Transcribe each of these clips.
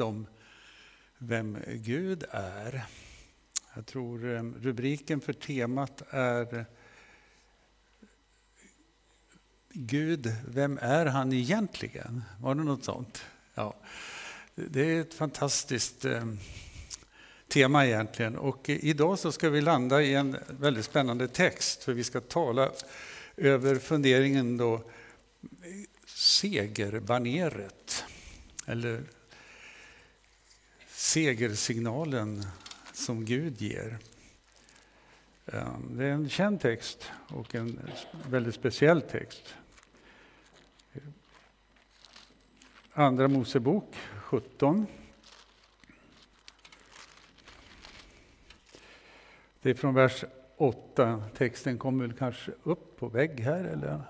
om vem Gud är. Jag tror ehm, rubriken för temat är Gud, vem är han egentligen? Var det något sånt? Ja. Det är ett fantastiskt ehm, tema egentligen. Och idag så ska vi landa i en väldigt spännande text, för vi ska tala över funderingen då segerbaneret, eller segersignalen som Gud ger. Ehm, det är en känd text och en väldigt speciell text. Andra Mosebok 17. Det är från vers 8. Texten kommer kanske upp på vägg här. Eller?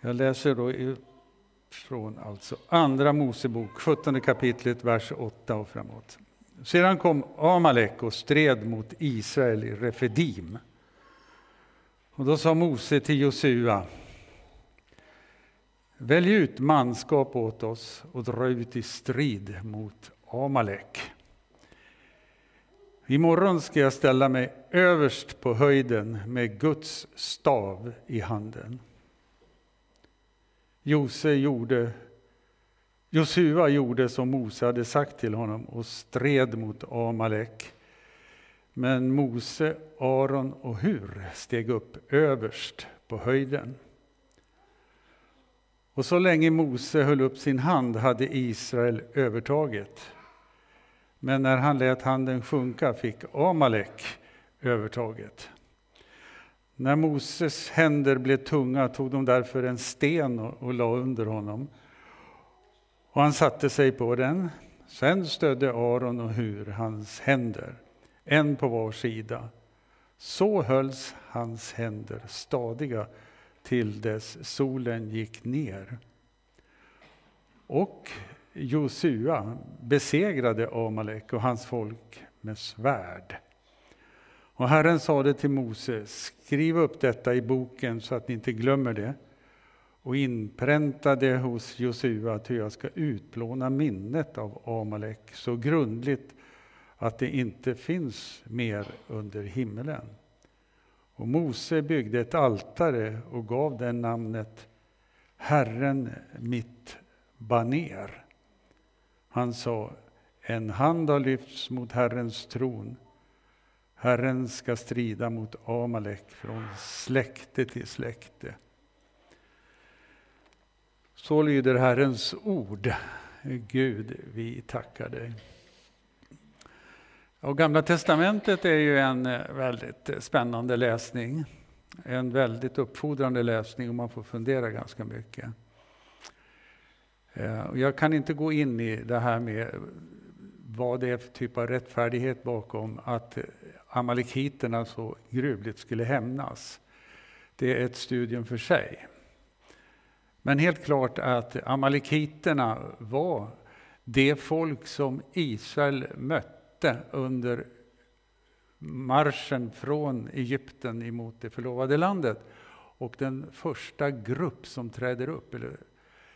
Jag läser då från alltså Andra Mosebok, 17 kapitlet, vers 8 och framåt. Sedan kom Amalek och stred mot Israel i Refedim. Och då sa Mose till Josua, välj ut manskap åt oss och dra ut i strid mot Amalek. Imorgon ska jag ställa mig överst på höjden med Guds stav i handen. Jose gjorde, Josua gjorde som Mose hade sagt till honom och stred mot Amalek. Men Mose, Aron och Hur steg upp överst på höjden. Och så länge Mose höll upp sin hand hade Israel övertaget. Men när han lät handen sjunka fick Amalek övertaget. När Moses händer blev tunga tog de därför en sten och, och la under honom. Och han satte sig på den. Sen stödde Aron och Hur hans händer, en på var sida. Så hölls hans händer stadiga till dess solen gick ner. Och Josua besegrade Amalek och hans folk med svärd. Och Herren sade till Mose, skriv upp detta i boken så att ni inte glömmer det och inpränta det hos Josua att jag ska utplåna minnet av Amalek så grundligt att det inte finns mer under himmelen. Och Mose byggde ett altare och gav det namnet Herren mitt baner. Han sa, en hand har lyfts mot Herrens tron Herren ska strida mot Amalek från släkte till släkte. Så lyder Herrens ord. Gud, vi tackar dig. Och Gamla testamentet är ju en eh, väldigt eh, spännande läsning. En väldigt uppfordrande läsning och man får fundera ganska mycket. Eh, jag kan inte gå in i det här med vad det är för typ av rättfärdighet bakom att amalekiterna så gruvligt skulle hämnas. Det är ett studium för sig. Men helt klart att amalekiterna var det folk som Israel mötte under marschen från Egypten emot det förlovade landet. Och den första grupp som träder upp, eller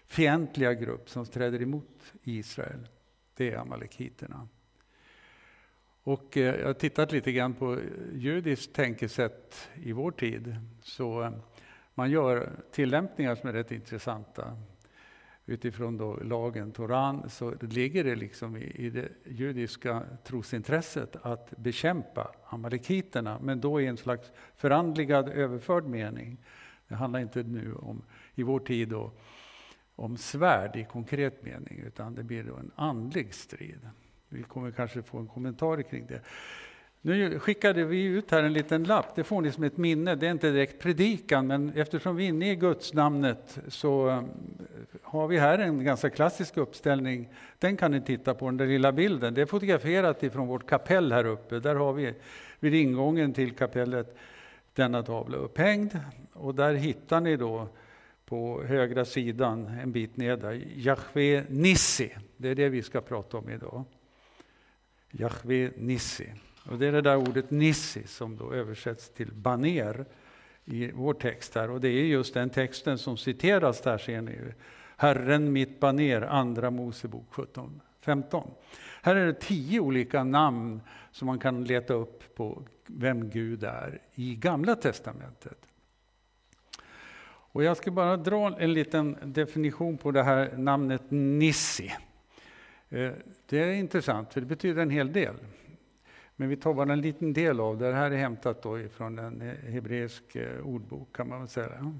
fientliga grupp som träder emot Israel, det är amalekiterna. Och eh, jag har tittat lite grann på judiskt tänkesätt i vår tid. Så eh, man gör tillämpningar som är rätt intressanta. Utifrån då lagen, Toran, så ligger det liksom i, det judiska trosintresset att bekämpa amalekiterna, men då i en slags förandligad, överförd mening. Det handlar inte nu om, i vår tid då, om svärd i konkret mening, utan det blir då en andlig strid. Vi kommer kanske få en kommentar kring det. Nu skickade vi ut här en liten lapp, det får ni som ett minne. Det är inte direkt predikan, men eftersom vi är inne i Guds namnet så eh, har vi här en ganska klassisk uppställning. Den kan ni titta på, den där lilla bilden. Det är fotograferat ifrån vårt kapell här uppe. Där har vi vid ingången till kapellet denna tavla upphängd. Och där hittar ni då på högra sidan en bit ner där, Jahve Nissi. Det är det vi ska prata om idag. Jahve Nissi. Och det är det där ordet Nissi som då översätts till baner i vår text här. Och det är just den texten som citeras där ser ni. Herren mitt baner, andra Mosebok 17, 15. Här är det tio olika namn som man kan leta upp på vem Gud är i Gamla Testamentet. Och jag ska bara dra en liten definition på det här namnet Nissi. Eh, det är intressant, för det betyder en hel del. Men vi tar bara en liten del av det. Det här är hämtat då från en eh, hebreisk eh, ordbok kan man väl säga.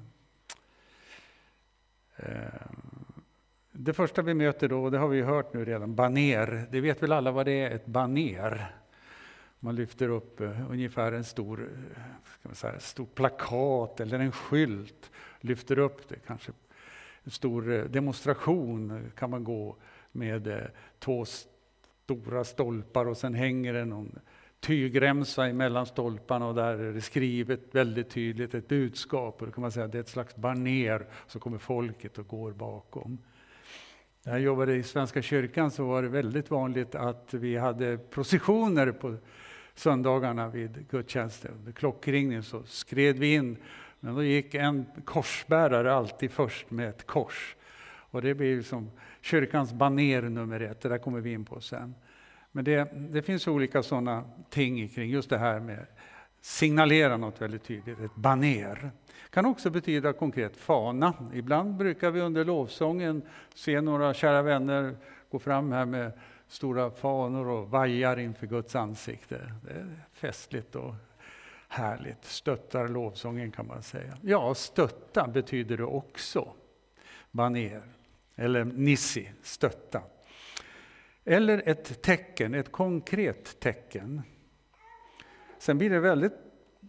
Det första vi möter då, det har vi hört nu redan, baner. Det vet väl alla vad det är, ett baner. Man lyfter upp ungefär en stor, ska man säga, stor plakat eller en skylt lyfter upp det. Kanske en stor demonstration kan man gå med eh, två stora stolpar och sen hänger det någon tygremsa emellan stolparna och där är det skrivet väldigt tydligt ett budskap. Och då kan man säga att det är ett slags baner, så kommer folket och går bakom. När jag jobbade i Svenska kyrkan så var det väldigt vanligt att vi hade processioner på söndagarna vid gudstjänsten. Under klockringning så skred vi in men då gick en korsbärare alltid först med ett kors. Och det blir som kyrkans baner nummer ett, det där kommer vi in på sen. Men det, det finns olika sådana ting kring just det här med signalera något väldigt tydligt, ett baner. kan också betyda konkret fana. Ibland brukar vi under lovsången se några kära vänner gå fram här med stora fanor och vajar inför Guds ansikte. Det är festligt och härligt. Stöttar lovsången kan man säga. Ja, stötta betyder det också. Baner, eller nissi, stötta. Eller ett tecken, ett konkret tecken. Sen blir det väldigt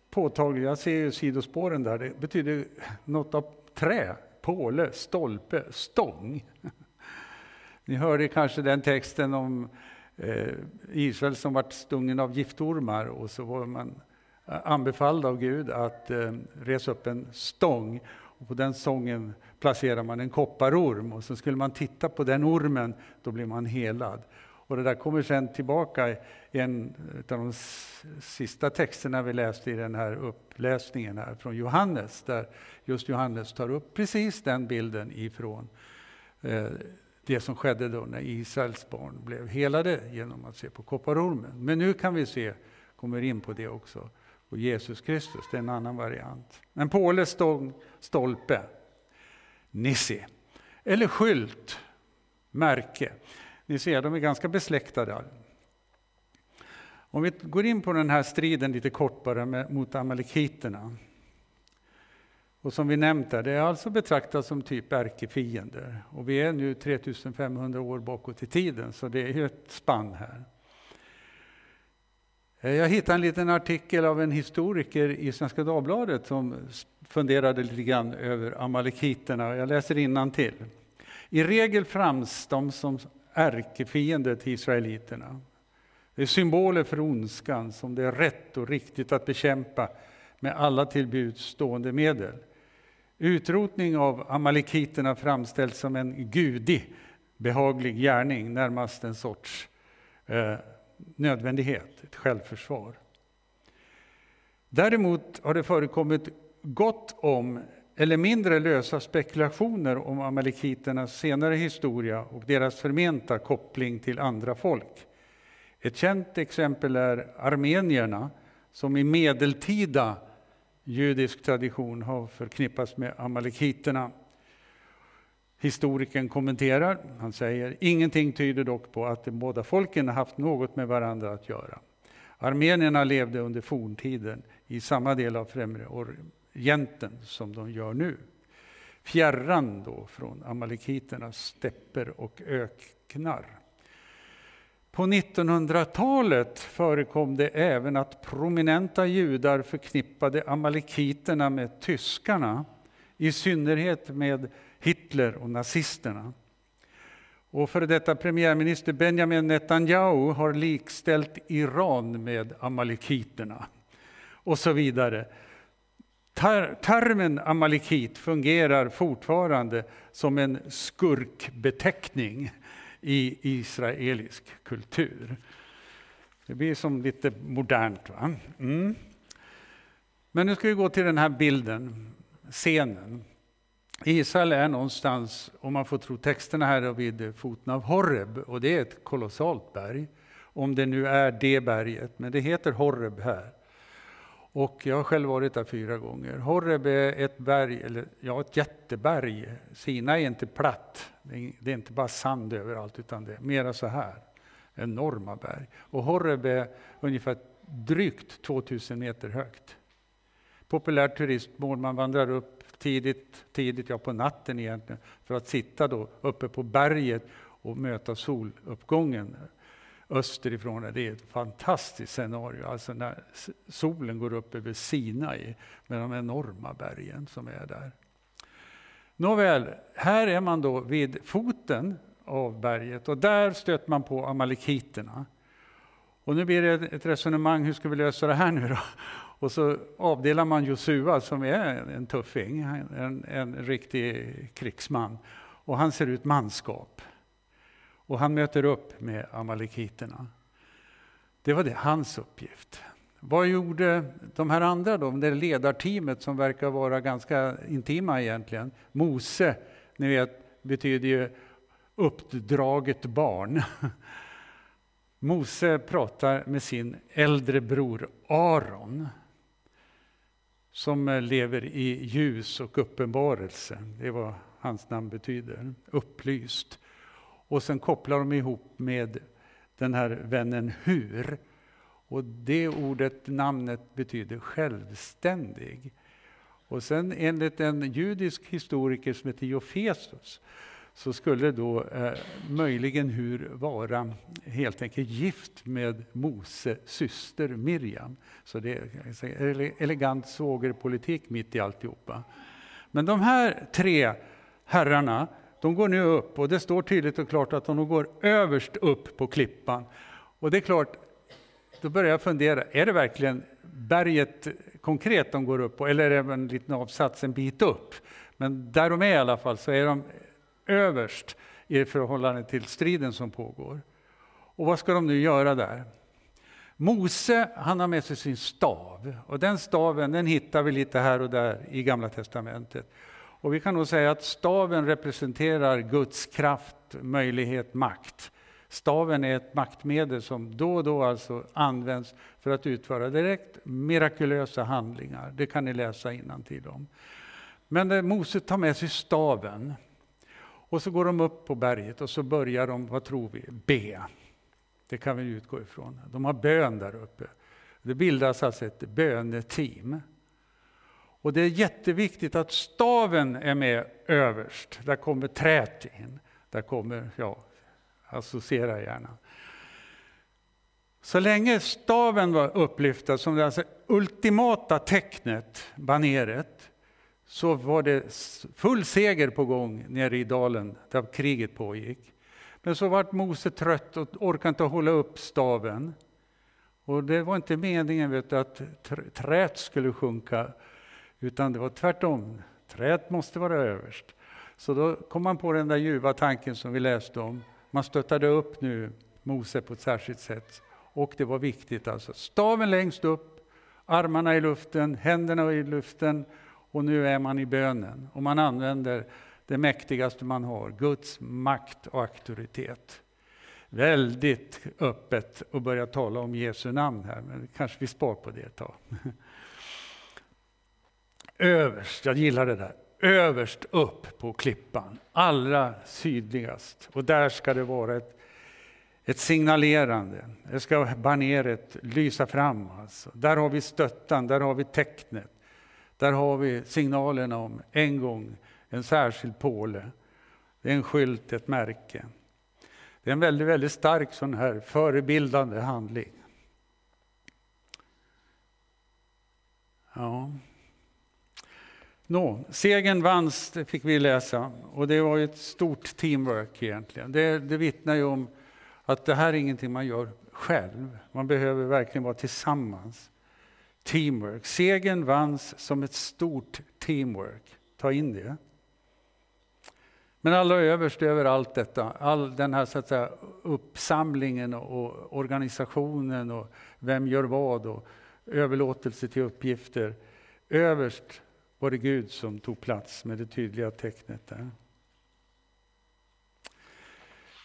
påtagligt, jag ser ju sidospåren där, det betyder något av trä, påle, stolpe, stång. Ni hörde kanske den texten om eh, Israel som vart stungen av giftormar och så var man eh, anbefalld av Gud att eh, resa upp en stång. Och på den sången placerar man en kopparorm och så skulle man titta på den ormen, då blir man helad. Och det där kommer sen tillbaka i en av de sista texterna vi läste i den här uppläsningen här från Johannes, där just Johannes tar upp precis den bilden ifrån eh, det som skedde då när Israels barn blev helade genom att se på kopparormen. Men nu kan vi se, kommer in på det också, och Jesus Kristus, det är en annan variant. Men påle, stolpe, nissi. Eller skylt, märke. Ni ser, de är ganska besläktade. Om vi går in på den här striden lite kort bara med, mot amalekiterna. Och som vi nämnt där, det är alltså betraktat som typ ärkefiender. Och vi är nu 3500 år bakåt i tiden, så det är ju ett spann här. Eh, jag hittade en liten artikel av en historiker i Svenska Dagbladet som funderade lite grann över amalekiterna. Jag läser till. I regel framstås de som ärkefiender till israeliterna. Det är symboler för ondskan som det är rätt och riktigt att bekämpa med alla till stående medel. Utrotning av amalekiterna framställs som en gudig behaglig gärning, närmast en sorts eh, nödvändighet, ett självförsvar. Däremot har det förekommit gott om, eller mindre lösa spekulationer om amalekiternas senare historia och deras förmenta koppling till andra folk. Ett känt exempel är armenierna, som i medeltida judisk tradition har förknippats med amalekiterna. Historikern kommenterar, han säger ingenting tyder dock på att de båda folken haft något med varandra att göra. Armenierna levde under forntiden i samma del av Främre Orienten som de gör nu. Fjärran då från amalekiternas stepper och öknar. På 1900-talet förekom det även att prominenta judar förknippade amalekiterna med tyskarna, i synnerhet med Hitler och nazisterna. Och före detta premiärminister Benjamin Netanyahu har likställt Iran med amalekiterna och så vidare. Termen amalekit fungerar fortfarande som en skurkbeteckning i israelisk kultur. Det blir som lite modernt. Va? Mm. Men nu ska vi gå till den här bilden, scenen. Israel är någonstans, om man får tro texterna här, vid foten av Horeb. Och det är ett kolossalt berg. Om det nu är det berget, men det heter Horeb här. Och jag har själv varit där fyra gånger. Horeb är ett berg, eller ja, ett jätteberg. Sina är inte platt, det är inte bara sand överallt, utan det är mera så här. Enorma berg. Och Horeb är ungefär drygt 2000 meter högt. Populärt turistmål, man vandrar upp tidigt, tidigt, ja på natten egentligen, för att sitta då uppe på berget och möta soluppgången österifrån. Det är ett fantastiskt scenario, alltså när solen går upp över Sinai med de enorma bergen som är där. Nåväl, här är man då vid foten av berget och där stöter man på amalekiterna. Och nu blir det ett resonemang, hur ska vi lösa det här nu då? Och så avdelar man Josua som är en tuffing, en, en riktig krigsman. Och han ser ut manskap. Och han möter upp med amalekiterna. Det var det, hans uppgift. Vad gjorde de här andra då, det ledarteamet som verkar vara ganska intima egentligen? Mose, ni vet, betyder ju uppdraget barn. Mose pratar med sin äldre bror Aron som eh, lever i ljus och uppenbarelse. Det är vad hans namn betyder. Upplyst. Och sen kopplar de ihop med den här vännen Hur. Och det ordet, namnet, betyder självständig. Och sen enligt en judisk historiker som heter Jofesus så skulle då eh, möjligen Hur vara helt enkelt gift med Mose syster Miriam. Så det är elegant svågerpolitik mitt i alltihopa. Men de här tre herrarna, de går nu upp och det står tydligt och klart att de går överst upp på klippan. Och det är klart, då börjar jag fundera, är det verkligen berget konkret de går upp på eller är det en liten avsats en bit upp? Men där de är i alla fall så är de överst i förhållande till striden som pågår. Och vad ska de nu göra där? Mose han har med sig sin stav och den staven den hittar vi lite här och där i Gamla Testamentet. Och vi kan nog säga att staven representerar Guds kraft, möjlighet, makt. Staven är ett maktmedel som då och då alltså används för att utföra direkt mirakulösa handlingar. Det kan ni läsa till om. Men eh, Mose tar med sig staven och så går de upp på berget och så börjar de, vad tror vi, be. Det kan vi utgå ifrån. De har bön där uppe. Det bildas alltså ett böneteam. Och det är jätteviktigt att staven är med överst. Där kommer trät in. Där kommer, ja, associera gärna. Så länge staven var upplyftad som det alltså ultimata tecknet, baneret, så var det full seger på gång nere i dalen där kriget pågick. Men så vart Mose trött och orkade inte hålla upp staven. Och det var inte meningen vet du, att träet skulle sjunka, utan det var tvärtom. Träet måste vara överst. Så då kom man på den där ljuva tanken som vi läste om. Man stöttade upp nu Mose på ett särskilt sätt. Och det var viktigt alltså. Staven längst upp, armarna i luften, händerna i luften och nu är man i bönen och man använder det mäktigaste man har, Guds makt och auktoritet. Väldigt öppet att börja tala om Jesu namn här, men kanske vi spar på det ett tag. Överst, jag gillar det där, överst upp på klippan, allra sydligast. Och där ska det vara ett, ett signalerande. Det ska baneret lysa fram. Alltså. Där har vi stöttan, där har vi tecknet. Där har vi signalerna om en gång en särskild påle. Det är en skylt, ett märke. Det är en väldigt, väldigt stark sån här förebildande handling. Ja. Nå, segern vanns, det fick vi läsa, och det var ett stort teamwork egentligen. Det, det vittnar ju om att det här är ingenting man gör själv. Man behöver verkligen vara tillsammans teamwork. Segern vanns som ett stort teamwork. Ta in det. Men allra överst över allt detta, all den här så att säga, uppsamlingen och organisationen och vem gör vad och överlåtelse till uppgifter. Överst var det Gud som tog plats med det tydliga tecknet där.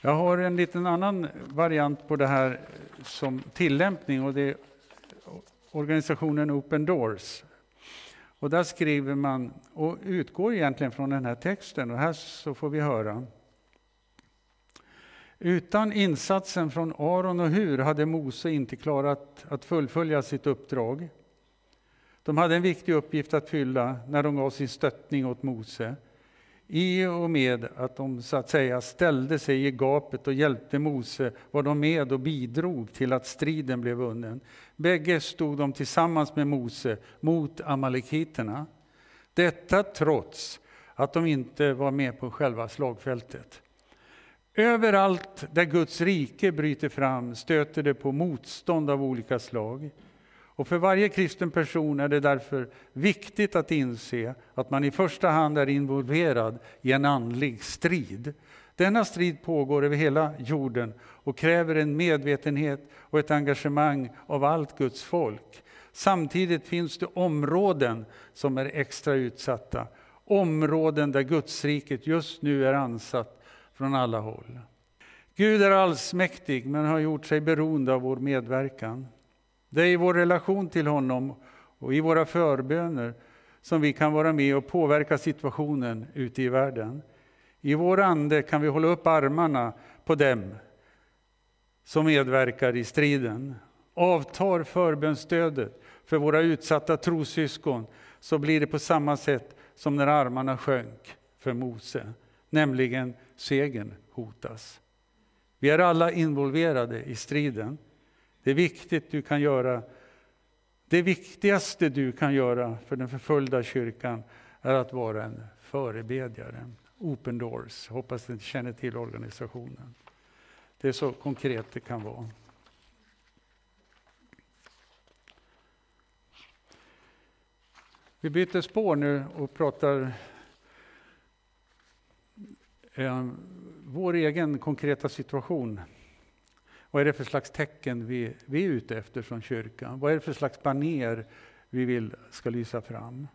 Jag har en liten annan variant på det här som tillämpning och det organisationen Open Doors. Och där skriver man, och utgår egentligen från den här texten, och här så får vi höra. Utan insatsen från Aron och Hur hade Mose inte klarat att fullfölja sitt uppdrag. De hade en viktig uppgift att fylla när de gav sin stöttning åt Mose. I och med att de så att säga ställde sig i gapet och hjälpte Mose var de med och bidrog till att striden blev vunnen. Bägge stod de tillsammans med Mose mot amalekiterna. Detta trots att de inte var med på själva slagfältet. Överallt där Guds rike bryter fram stöter det på motstånd av olika slag. Och för varje kristen person är det därför viktigt att inse att man i första hand är involverad i en andlig strid. Denna strid pågår över hela jorden och kräver en medvetenhet och ett engagemang av allt Guds folk. Samtidigt finns det områden som är extra utsatta. Områden där Gudsriket just nu är ansatt från alla håll. Gud är allsmäktig men har gjort sig beroende av vår medverkan. Det är i vår relation till honom och i våra förböner som vi kan vara med och påverka situationen ute i världen. I vår ande kan vi hålla upp armarna på dem som medverkar i striden. Avtar förbönsstödet för våra utsatta trossyskon så blir det på samma sätt som när armarna sjönk för Mose, nämligen segern hotas. Vi är alla involverade i striden. Det, är viktigt du kan göra, det viktigaste du kan göra för den förföljda kyrkan är att vara en förebedjare. Open Doors, hoppas ni känner till organisationen. Det är så konkret det kan vara. Vi byter spår nu och pratar eh, vår egen konkreta situation. Vad är det för slags tecken vi, vi är ute efter från kyrkan? Vad är det för slags baner vi vill ska lysa fram?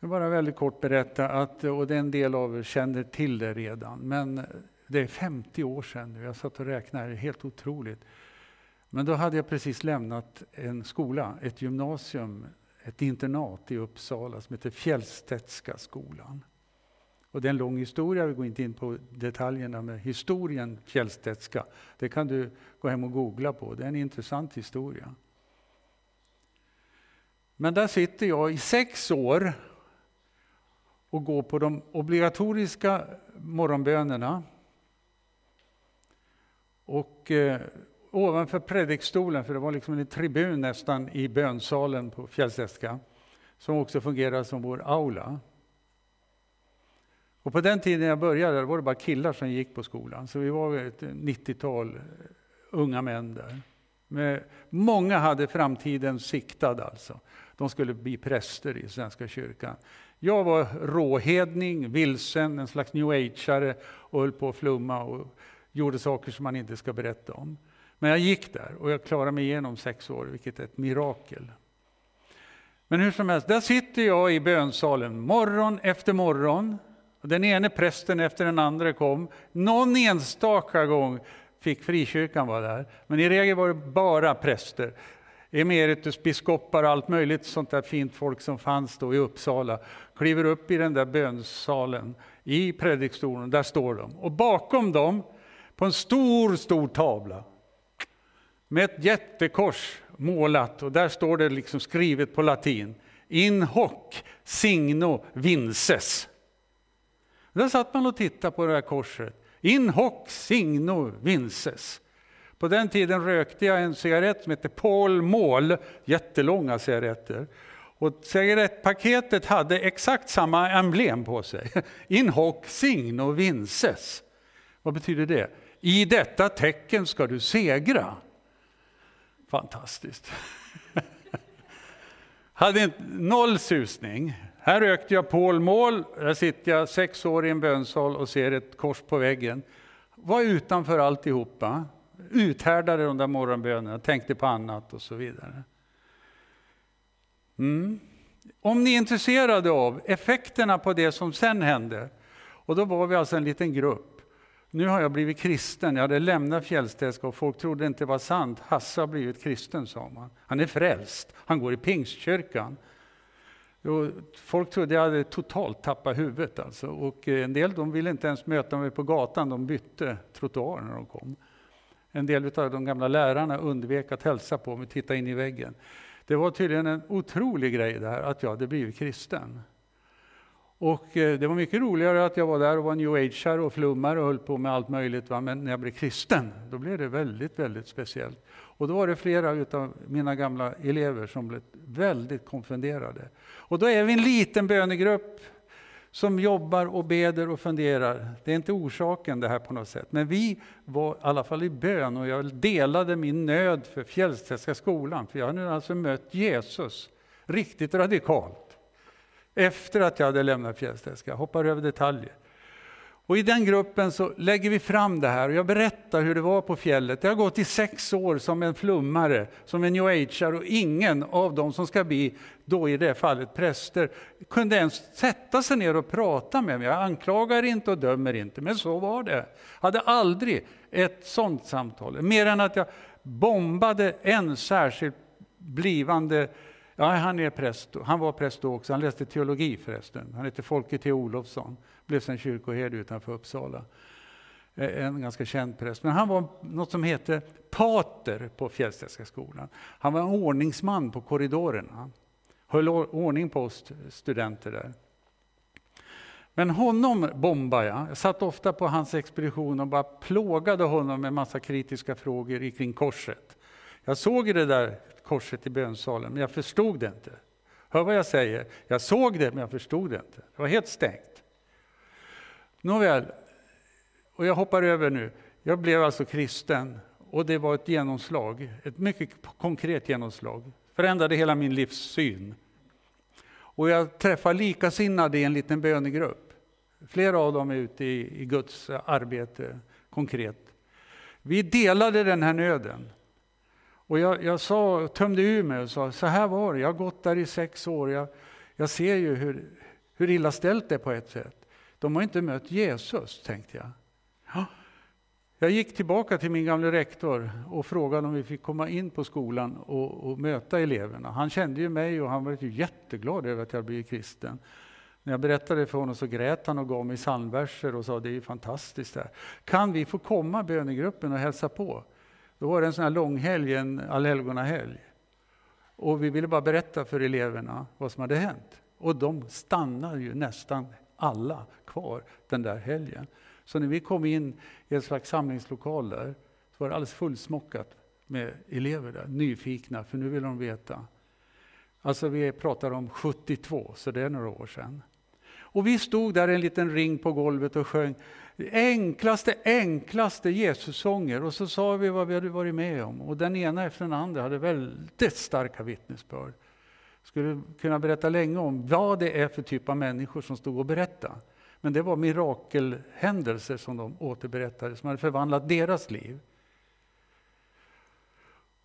Jag vill bara väldigt kort berätta, att, och det är en del av er känner till det redan, men det är 50 år sedan nu. Jag satt och räknade, det är helt otroligt. Men då hade jag precis lämnat en skola, ett gymnasium, ett internat i Uppsala som heter Fjällstedtska skolan. Och det är en lång historia, vi går inte in på detaljerna med historien Fjällstedtska. Det kan du gå hem och googla på, det är en intressant historia. Men där sitter jag i sex år och går på de obligatoriska morgonbönerna. Och eh, ovanför predikstolen, för det var liksom en tribun nästan i bönsalen på Fjällstedtska, som också fungerar som vår aula. Och på den tiden jag började var det bara killar som gick på skolan, så vi var ett 90-tal unga män där. Men många hade framtiden siktad alltså. De skulle bli präster i Svenska kyrkan. Jag var råhedning, vilsen, en slags new ageare och höll på att flumma och gjorde saker som man inte ska berätta om. Men jag gick där och jag klarade mig igenom sex år, vilket är ett mirakel. Men hur som helst, där sitter jag i bönsalen morgon efter morgon den ene prästen efter den andra kom. Någon enstaka gång fick frikyrkan vara där, men i regel var det bara präster. Emeritusbiskopar och allt möjligt sånt där fint folk som fanns då i Uppsala kliver upp i den där bönsalen i predikstolen, där står de. Och bakom dem, på en stor, stor tavla, med ett jättekors målat, och där står det liksom skrivet på latin, In hoc signo vinces. Där satt man och tittade på det här korset. In hoc signo vinces. På den tiden rökte jag en cigarett som hette Paul Mål, jättelånga cigaretter. Och cigarettpaketet hade exakt samma emblem på sig. In hoc signo vinces. Vad betyder det? I detta tecken ska du segra. Fantastiskt. hade noll susning. Här rökte jag Paul där här sitter jag sex år i en bönsal och ser ett kors på väggen. Var utanför alltihopa, uthärdade de där morgonbönerna, tänkte på annat och så vidare. Mm. om ni är intresserade av effekterna på det som sen hände, och då var vi alltså en liten grupp. Nu har jag blivit kristen, jag hade lämnat Fjällstedska och folk trodde inte det var sant. Hasse har blivit kristen, sa man. Han är frälst, han går i pingstkyrkan folk trodde jag hade totalt tappat huvudet. Alltså. Och eh, en del de ville inte ens möta mig på gatan, de bytte trottoar när de kom. En del av de gamla lärarna undvek att hälsa på mig, titta in i väggen. Det var tydligen en otrolig grej det här, att jag hade blivit kristen. Och eh, det var mycket roligare att jag var där och var new ageare och flummare och höll på med allt möjligt. Va? Men när jag blev kristen, då blev det väldigt, väldigt speciellt. Och då var det flera av mina gamla elever som blev väldigt konfunderade. Och då är vi en liten bönegrupp som jobbar och beder och funderar. Det är inte orsaken det här på något sätt. Men vi var i alla fall i bön och jag delade min nöd för Fjällstedtska skolan. För jag hade alltså mött Jesus riktigt radikalt efter att jag hade lämnat Fjällstedtska. Jag hoppar över detaljer. Och I den gruppen så lägger vi fram det här och jag berättar hur det var på fjället. Det har gått i sex år som en flummare, som en new ageare och ingen av dem som ska bli, då i det fallet präster, kunde ens sätta sig ner och prata med mig. Jag anklagar inte och dömer inte, men så var det. Jag hade aldrig ett sånt samtal, mer än att jag bombade en särskild blivande Ja, han, är präst, han var präst då också, han läste teologi förresten. Han hette Folke T. Olofsson, blev sen kyrkoherde utanför Uppsala. Eh, en ganska känd präst. Men han var något som heter pater på Fjällstedtska skolan. Han var en ordningsman på korridorerna. Höll ordning på oss studenter där. Men honom bombade jag. Jag satt ofta på hans expedition och bara plågade honom med massa kritiska frågor kring korset. Jag såg det där korset i bönsalen, men jag förstod det inte. Hör vad jag säger. Jag såg det, men jag förstod det inte. Det var helt stängt. Nåväl, och jag hoppar över nu. Jag blev alltså kristen och det var ett genomslag, ett mycket konkret genomslag. Förändrade hela min livssyn. Och jag träffar likasinnade i en liten bönegrupp. Flera av dem är ute i, i Guds arbete konkret. Vi delade den här nöden. Och jag, jag sa, tömde ur mig och sa, så här var det, jag har gått där i sex år. Jag, jag ser ju hur, hur illa ställt det är på ett sätt. De har inte mött Jesus, tänkte jag. Ja. Jag gick tillbaka till min gamle rektor och frågade om vi fick komma in på skolan och, och möta eleverna. Han kände ju mig och han var ju jätteglad över att jag blivit kristen. När jag berättade för honom så grät han och gav mig psalmverser och sa det är ju fantastiskt. Här. Kan vi få komma bönegruppen och hälsa på? Då var det en sån här långhelg, en allhelgonahelg. Och vi ville bara berätta för eleverna vad som hade hänt. Och de stannade ju nästan alla kvar den där helgen. Så när vi kom in i en slags samlingslokal där, så var det alldeles fullsmockat med elever där, nyfikna, för nu vill de veta. Alltså vi pratar om 72, så det är några år sedan. Och vi stod där i en liten ring på golvet och sjöng enklaste, enklaste Jesussånger. Och så sa vi vad vi hade varit med om. Och den ena efter den andra hade väldigt starka vittnesbörd. Skulle kunna berätta länge om vad det är för typ av människor som stod och berättade. Men det var mirakelhändelser som de återberättade, som hade förvandlat deras liv.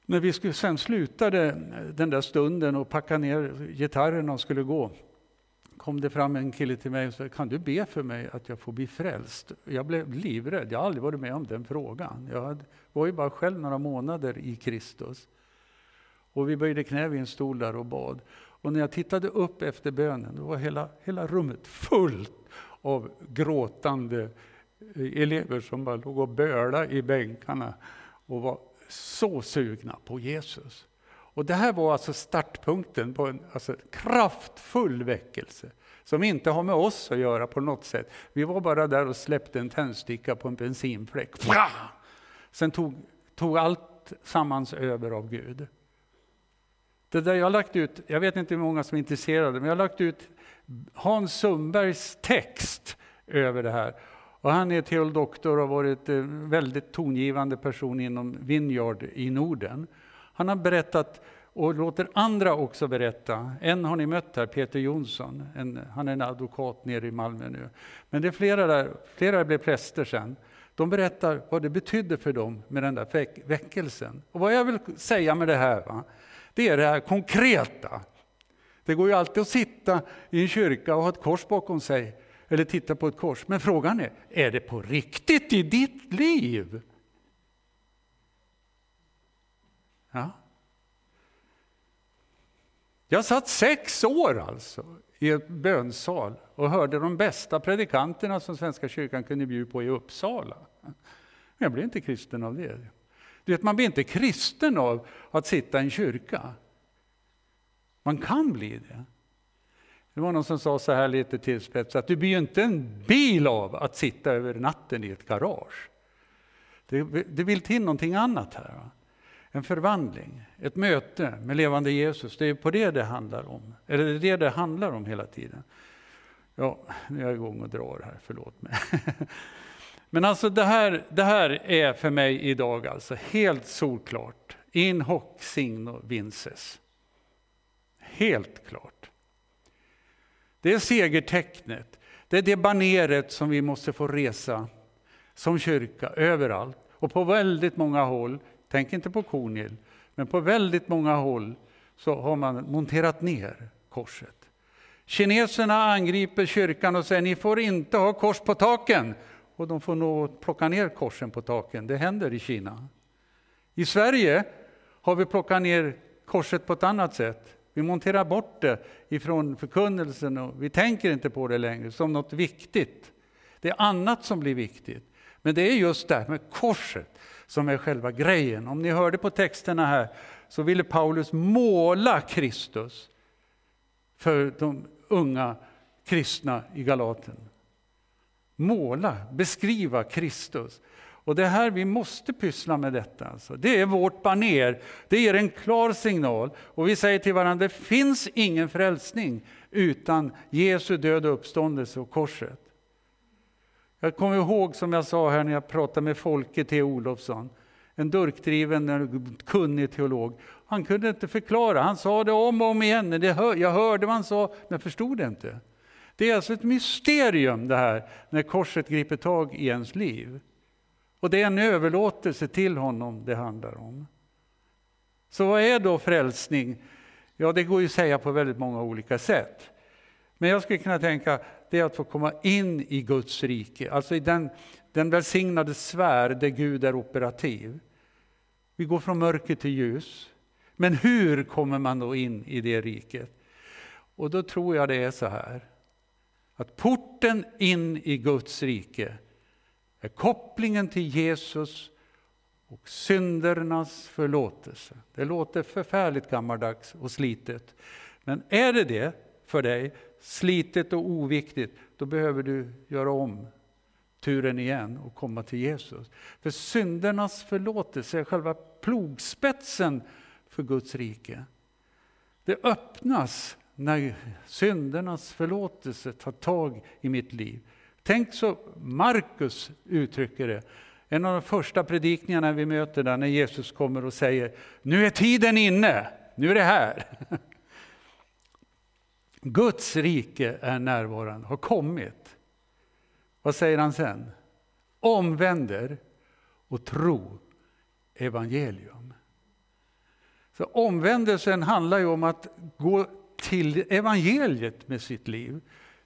När vi sen slutade den där stunden och packade ner gitarrerna och skulle gå, kom det fram en kille till mig och sa, kan du be för mig att jag får bli frälst? Jag blev livrädd, jag har aldrig varit med om den frågan. Jag var ju bara själv några månader i Kristus. Och vi böjde knä vid en stol där och bad. Och när jag tittade upp efter bönen, då var hela, hela rummet fullt av gråtande eh, elever som bara låg och bölade i bänkarna och var så sugna på Jesus. Och det här var alltså startpunkten på en alltså, kraftfull väckelse som inte har med oss att göra på något sätt. Vi var bara där och släppte en tändsticka på en bensinfläck. Sen tog, tog allt sammans över av Gud. Det där jag har lagt ut, jag vet inte hur många som är intresserade, men jag har lagt ut Hans Sundbergs text över det här. Och han är teoldoktor och har varit en väldigt tongivande person inom Vineyard i Norden. Han har berättat och låter andra också berätta. En har ni mött här, Peter Jonsson. En, han är en advokat nere i Malmö nu. Men det är flera där, flera blev präster sen. De berättar vad det betydde för dem med den där väck, väckelsen. Och vad jag vill säga med det här, va? det är det här konkreta. Det går ju alltid att sitta i en kyrka och ha ett kors bakom sig, eller titta på ett kors. Men frågan är, är det på riktigt i ditt liv? Ja. Jag satt sex år alltså i ett bönsal och hörde de bästa predikanterna som Svenska kyrkan kunde bjuda på i Uppsala. Men jag blev inte kristen av det. Du vet, man blir inte kristen av att sitta i en kyrka. Man kan bli det. Det var någon som sa så här lite tillspetsat, du blir ju inte en bil av att sitta över natten i ett garage. Det, det vill till någonting annat här. Va? En förvandling, ett möte med levande Jesus. Det är på det det handlar om. Eller det är det det handlar om hela tiden. Ja, nu är jag igång och drar här, förlåt mig. Men alltså det här, det här är för mig idag alltså helt solklart. In hoc signo vinces. Helt klart. Det är segertecknet. Det är det baneret som vi måste få resa som kyrka överallt. Och på väldigt många håll, tänk inte på Kornhill, men på väldigt många håll så har man monterat ner korset. Kineserna angriper kyrkan och säger ni får inte ha kors på taken. Och de får nog plocka ner korsen på taken. Det händer i Kina. I Sverige har vi plockat ner korset på ett annat sätt. Vi monterar bort det ifrån förkunnelsen och vi tänker inte på det längre som något viktigt. Det är annat som blir viktigt. Men det är just det här med korset som är själva grejen. Om ni hörde på texterna här så ville Paulus måla Kristus för de unga kristna i Galaten. Måla, beskriva Kristus. Och det är här vi måste pyssla med detta. Alltså. Det är vårt baner. Det ger en klar signal. Och vi säger till varandra, det finns ingen frälsning utan Jesu död och uppståndelse och korset. Jag kommer ihåg som jag sa här när jag pratade med Folke T. Olofsson, en durkdriven, eh, kunnig teolog. Han kunde inte förklara, han sa det om och om igen. Det hör, jag hörde vad han sa, men jag förstod det inte. Det är alltså ett mysterium det här, när korset griper tag i ens liv. Och det är en överlåtelse till honom det handlar om. Så vad är då frälsning? Ja, det går ju att säga på väldigt många olika sätt. Men jag skulle kunna tänka det är att få komma in i Guds rike, alltså i den, den välsignade sfär där Gud är operativ. Vi går från mörker till ljus. Men hur kommer man då in i det riket? Och då tror jag det är så här, att porten in i Guds rike är kopplingen till Jesus och syndernas förlåtelse. Det låter förfärligt gammaldags och slitet. Men är det det för dig, slitet och oviktigt, då behöver du göra om turen igen och komma till Jesus. För syndernas förlåtelse är själva plogspetsen för Guds rike. Det öppnas när syndernas förlåtelse tar tag i mitt liv. Tänk så Markus uttrycker det. En av de första predikningarna vi möter där när Jesus kommer och säger Nu är tiden inne, nu är det här. Guds rike är närvarande, har kommit. Vad säger han sen? Omvänder och tro evangelium. Så omvändelsen handlar ju om att gå till evangeliet med sitt liv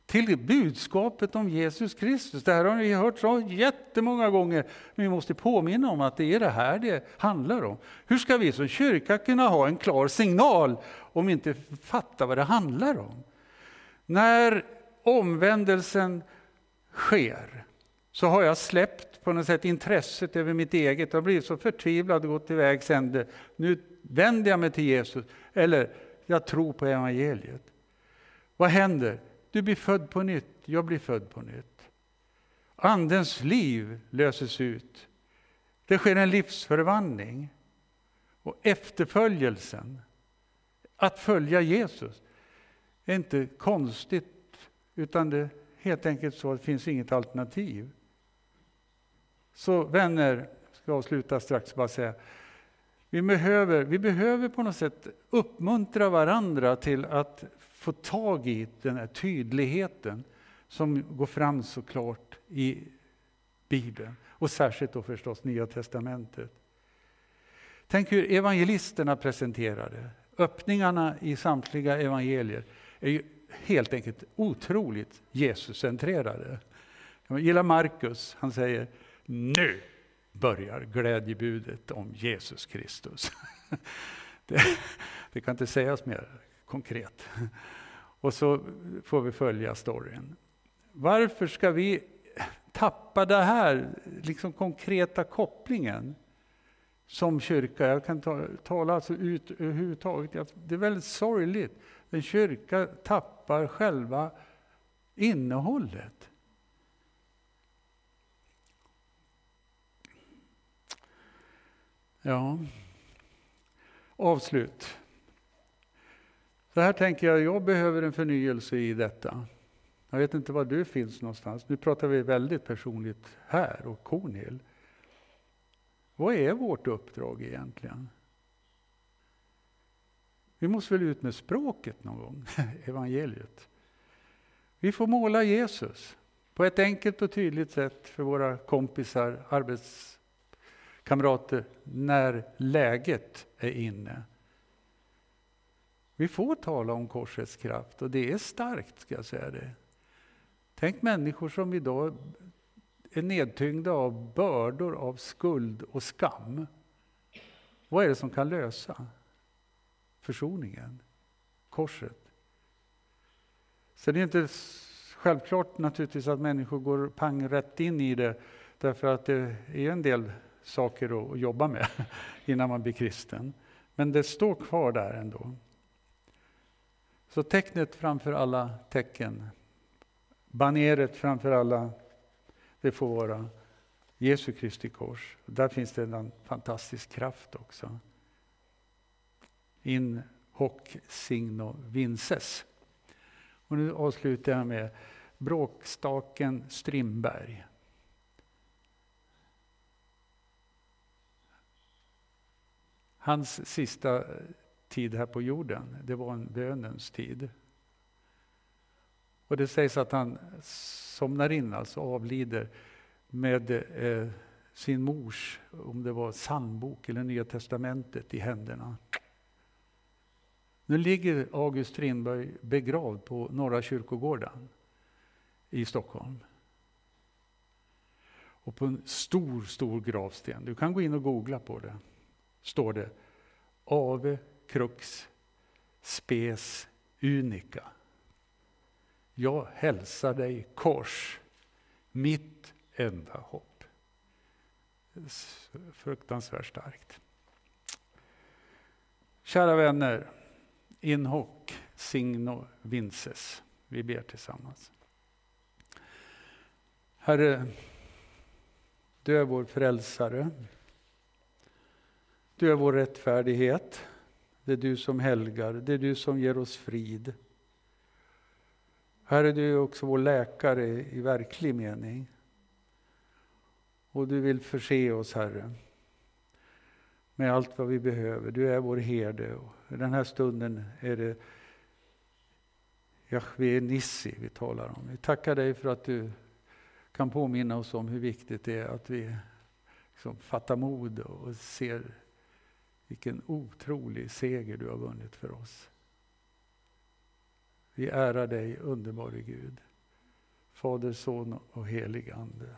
till budskapet om Jesus Kristus. Det här har ni hört så jättemånga gånger, men vi måste påminna om att det är det här det handlar om. Hur ska vi som kyrka kunna ha en klar signal om vi inte fattar vad det handlar om? När omvändelsen sker så har jag släppt på något sätt intresset över mitt eget. Jag har blivit så förtvivlad och gått till vägs ände. Nu vänder jag mig till Jesus, eller jag tror på evangeliet. Vad händer? Du blir född på nytt, jag blir född på nytt. Andens liv löses ut. Det sker en livsförvandling. Och efterföljelsen, att följa Jesus, är inte konstigt, utan det är helt enkelt så att det finns inget alternativ. Så vänner, ska avsluta strax bara säga, vi behöver, vi behöver på något sätt uppmuntra varandra till att få tag i den här tydligheten som går fram så klart i Bibeln. Och särskilt då förstås Nya Testamentet. Tänk hur evangelisterna presenterade. öppningarna i samtliga evangelier är ju helt enkelt otroligt Jesuscentrerade. Jag gillar Markus, han säger nu börjar glädjebudet om Jesus Kristus. Det, det, kan inte sägas mer konkret. Och så får vi följa storyn. Varför ska vi tappa den här liksom konkreta kopplingen som kyrka? Jag kan ta, tala alltså ut överhuvudtaget. Det är väldigt sorgligt. En kyrka tappar själva innehållet. Ja, avslut. Så här tänker jag, jag behöver en förnyelse i detta. Jag vet inte var du finns någonstans. Nu pratar vi väldigt personligt här och Kornhill. Vad är vårt uppdrag egentligen? Vi måste väl ut med språket någon gång, evangeliet. Vi får måla Jesus på ett enkelt och tydligt sätt för våra kompisar, arbetskamrater, när läget är inne. Vi får tala om korsets kraft och det är starkt, ska jag säga det. Tänk människor som idag är nedtyngda av bördor av skuld och skam. Vad är det som kan lösa försoningen? Korset. Så det är inte självklart naturligtvis att människor går pang rätt in i det därför att det är en del saker att jobba med innan man blir kristen. Men det står kvar där ändå. Så tecknet framför alla tecken, baneret framför alla, det får vara Jesu Kristi kors. Där finns det en fantastisk kraft också. In hoc signo vinces. Och nu avslutar jag med bråkstaken Strindberg. Hans sista tid här på jorden, det var en bönens tid. Och det sägs att han somnar in, alltså avlider, med eh, sin mors, om det var psalmbok eller Nya Testamentet i händerna. Nu ligger August Strindberg begravd på Norra kyrkogården i Stockholm. Och på en stor, stor gravsten, du kan gå in och googla på det, står det Ave crux spes unica. Jag hälsar dig kors, mitt enda hopp. Fruktansvärt starkt. Kära vänner, in hoc signo vinces. Vi ber tillsammans. Herre, du är vår frälsare. Du är vår rättfärdighet. Det är du som helgar, det är du som ger oss frid. Herre, du är också vår läkare i verklig mening. Och du vill förse oss, Herre, med allt vad vi behöver. Du är vår herde. Och I den här stunden är det Jahve Nissi vi talar om. Vi tackar dig för att du kan påminna oss om hur viktigt det är att vi liksom fattar mod och ser vilken otrolig seger du har vunnit för oss. Vi ärar dig, underbare Gud, Fader, Son och helig Ande.